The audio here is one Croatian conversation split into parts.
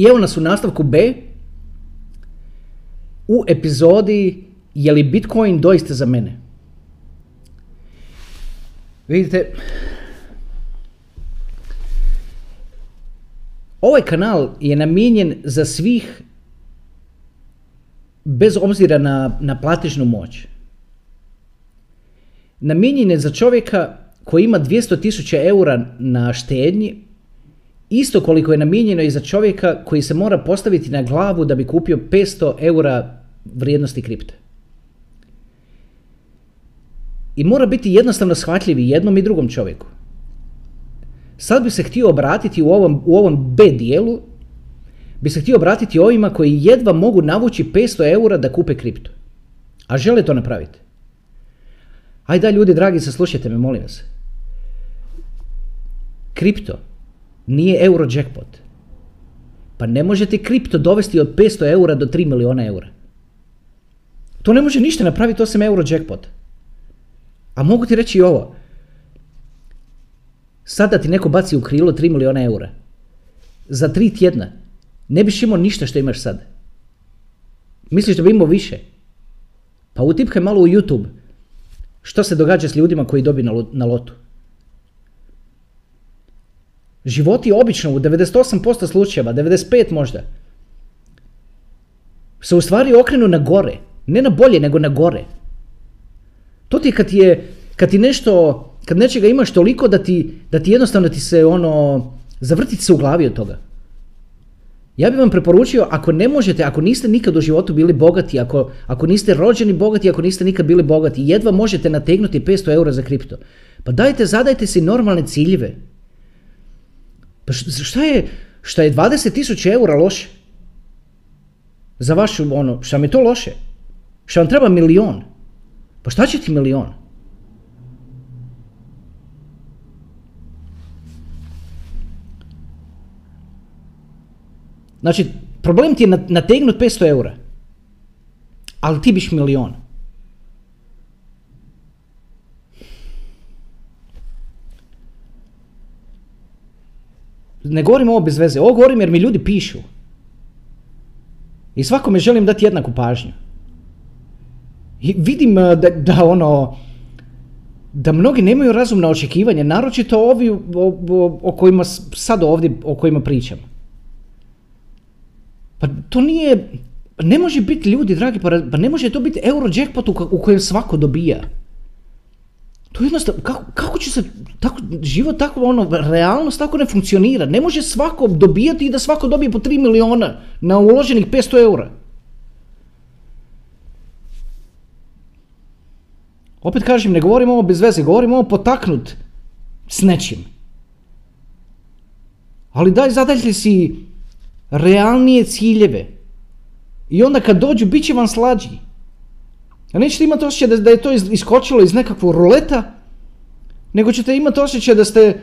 I evo nas u nastavku B u epizodi je li Bitcoin doista za mene? Vidite, ovaj kanal je namijenjen za svih bez obzira na, na moć. Namijenjen je za čovjeka koji ima 200.000 eura na štednji, isto koliko je namijenjeno i za čovjeka koji se mora postaviti na glavu da bi kupio 500 eura vrijednosti kripte. I mora biti jednostavno shvatljiv i jednom i drugom čovjeku. Sad bi se htio obratiti u ovom, u ovom B dijelu, bi se htio obratiti ovima koji jedva mogu navući 500 eura da kupe kriptu. A žele to napraviti. Ajde ljudi dragi, saslušajte me, molim vas. Kripto nije euro jackpot. Pa ne možete kripto dovesti od 500 eura do 3 miliona eura. To ne može ništa napraviti osim euro jackpot. A mogu ti reći i ovo. Sada ti neko baci u krilo 3 miliona eura. Za tri tjedna ne biš imao ništa što imaš sad. Misliš da bi imao više? Pa utipkaj malo u YouTube. Što se događa s ljudima koji dobiju na lotu? Životi obično u 98% slučajeva, 95 možda, se u stvari okrenu na gore. Ne na bolje, nego na gore. To ti kad je, kad ti nešto, kad nečega imaš toliko da ti, da ti jednostavno ti se ono, zavrtiti se u glavi od toga. Ja bih vam preporučio, ako ne možete, ako niste nikad u životu bili bogati, ako, ako niste rođeni bogati, ako niste nikad bili bogati, jedva možete nategnuti 500 eura za kripto. Pa dajte, zadajte si normalne ciljeve. Pa šta je, šta je 20.000 eura loše? Za vašu, ono, šta mi je to loše? Šta vam treba milion? Pa šta će ti milion? Znači, problem ti je nategnut 500 eura. Ali ti biš milion. Ne govorim ovo bez veze, ovo govorim jer mi ljudi pišu. I svakome želim dati jednaku pažnju. I vidim eh, da, da ono, da mnogi nemaju razumna očekivanja, naročito ovi o, o, o kojima sad ovdje, o kojima pričam. Pa to nije, ne može biti ljudi, dragi, pa, pa ne može to biti euro jackpot u, u kojem svako dobija. To jednostavno, kako, kako će se, tako, život tako, ono, realnost tako ne funkcionira. Ne može svako dobijati i da svako dobije po 3 miliona na uloženih 500 eura. Opet kažem, ne govorim ovo bez veze, govorim ovo potaknut s nečim. Ali daj zadaljte si realnije ciljeve. I onda kad dođu, bit će vam slađi. A nećete imati osjećaj da, da je to iskočilo iz nekakvog ruleta, nego ćete imati osjećaj da ste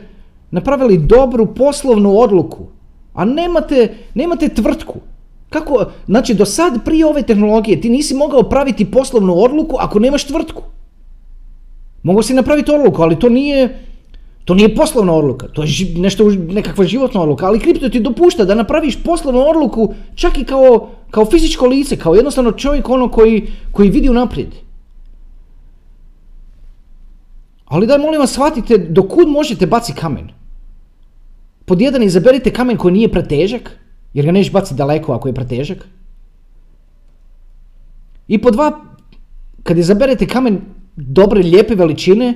napravili dobru poslovnu odluku, a nemate, nemate tvrtku. Kako, znači do sad prije ove tehnologije ti nisi mogao praviti poslovnu odluku ako nemaš tvrtku. Mogu si napraviti odluku, ali to nije, to nije poslovna odluka, to je nešto, nekakva životna odluka, ali kripto ti dopušta da napraviš poslovnu odluku čak i kao, kao fizičko lice, kao jednostavno čovjek ono koji, koji vidi unaprijed. Ali daj molim vas shvatite do kud možete baci kamen. Pod jedan izaberite kamen koji nije pretežak, jer ga nećeš baciti daleko ako je pretežak. I po dva, kad izaberete kamen dobre, lijepe veličine,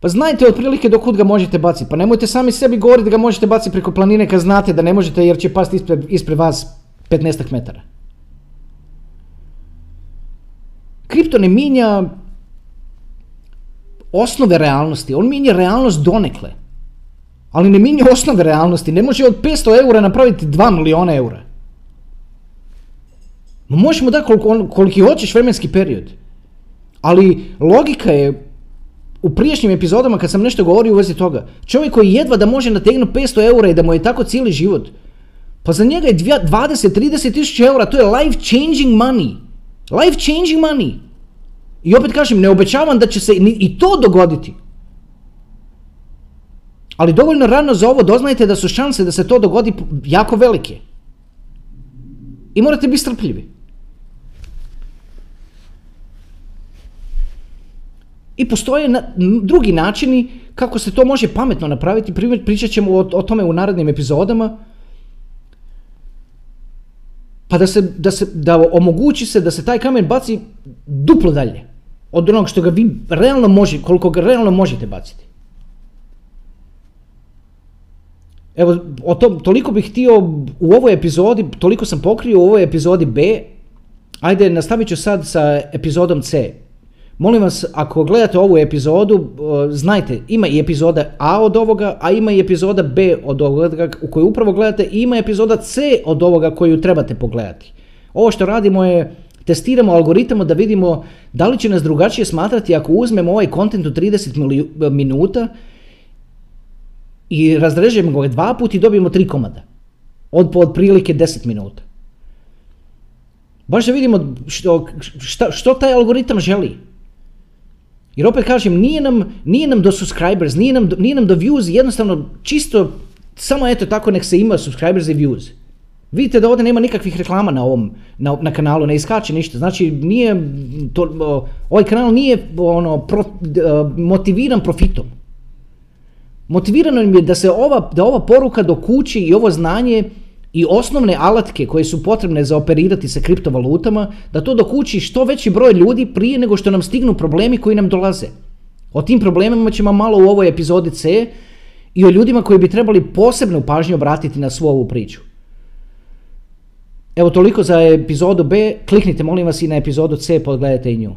pa znajte otprilike do kud ga možete baciti. Pa nemojte sami sebi govoriti da ga možete baciti preko planine kad znate da ne možete jer će pasti ispred, ispred vas 15 metara. Kripto ne minja osnove realnosti, on minja realnost donekle. Ali ne minja osnove realnosti, ne može od 500 eura napraviti 2 miliona eura. Možemo da koliko, koliki hoćeš vremenski period. Ali logika je u prijašnjim epizodama kad sam nešto govorio u vezi toga, čovjek koji jedva da može nategnuti 500 eura i da mu je tako cijeli život, pa za njega je 20-30 tisuća eura, to je life changing money. Life changing money. I opet kažem, ne obećavam da će se i to dogoditi. Ali dovoljno rano za ovo doznajte da su šanse da se to dogodi jako velike. I morate biti strpljivi. I postoje drugi načini kako se to može pametno napraviti. Primjer, pričat ćemo o, o tome u narednim epizodama. Pa da se, da se, da omogući se da se taj kamen baci duplo dalje od onog što ga vi realno može, koliko ga realno možete baciti. Evo, o tom, toliko bih htio u ovoj epizodi, toliko sam pokrio u ovoj epizodi B. Ajde, nastavit ću sad sa epizodom C. Molim vas, ako gledate ovu epizodu, znajte, ima i epizoda A od ovoga, a ima i epizoda B od ovoga u kojoj upravo gledate i ima epizoda C od ovoga koju trebate pogledati. Ovo što radimo je, testiramo algoritama da vidimo da li će nas drugačije smatrati ako uzmemo ovaj kontent u 30 minuta i razrežemo ga dva puta i dobijemo tri komada. Od po otprilike 10 minuta. Baš da vidimo što, što taj algoritam želi. Jer opet kažem, nije nam, nije nam do subscribers, nije nam, nije nam do views, jednostavno čisto, samo eto tako nek se ima subscribers i views. Vidite da ovdje nema nikakvih reklama na ovom, na, na kanalu, ne iskače ništa. Znači, nije, to, ovaj kanal nije ono, pro, motiviran profitom. Motivirano im je da se ova, da ova poruka do kući i ovo znanje i osnovne alatke koje su potrebne za operirati sa kriptovalutama, da to dokući što veći broj ljudi prije nego što nam stignu problemi koji nam dolaze. O tim problemima ćemo malo u ovoj epizodi C i o ljudima koji bi trebali posebnu pažnju obratiti na svu ovu priču. Evo toliko za epizodu B, kliknite molim vas i na epizodu C, pogledajte i nju.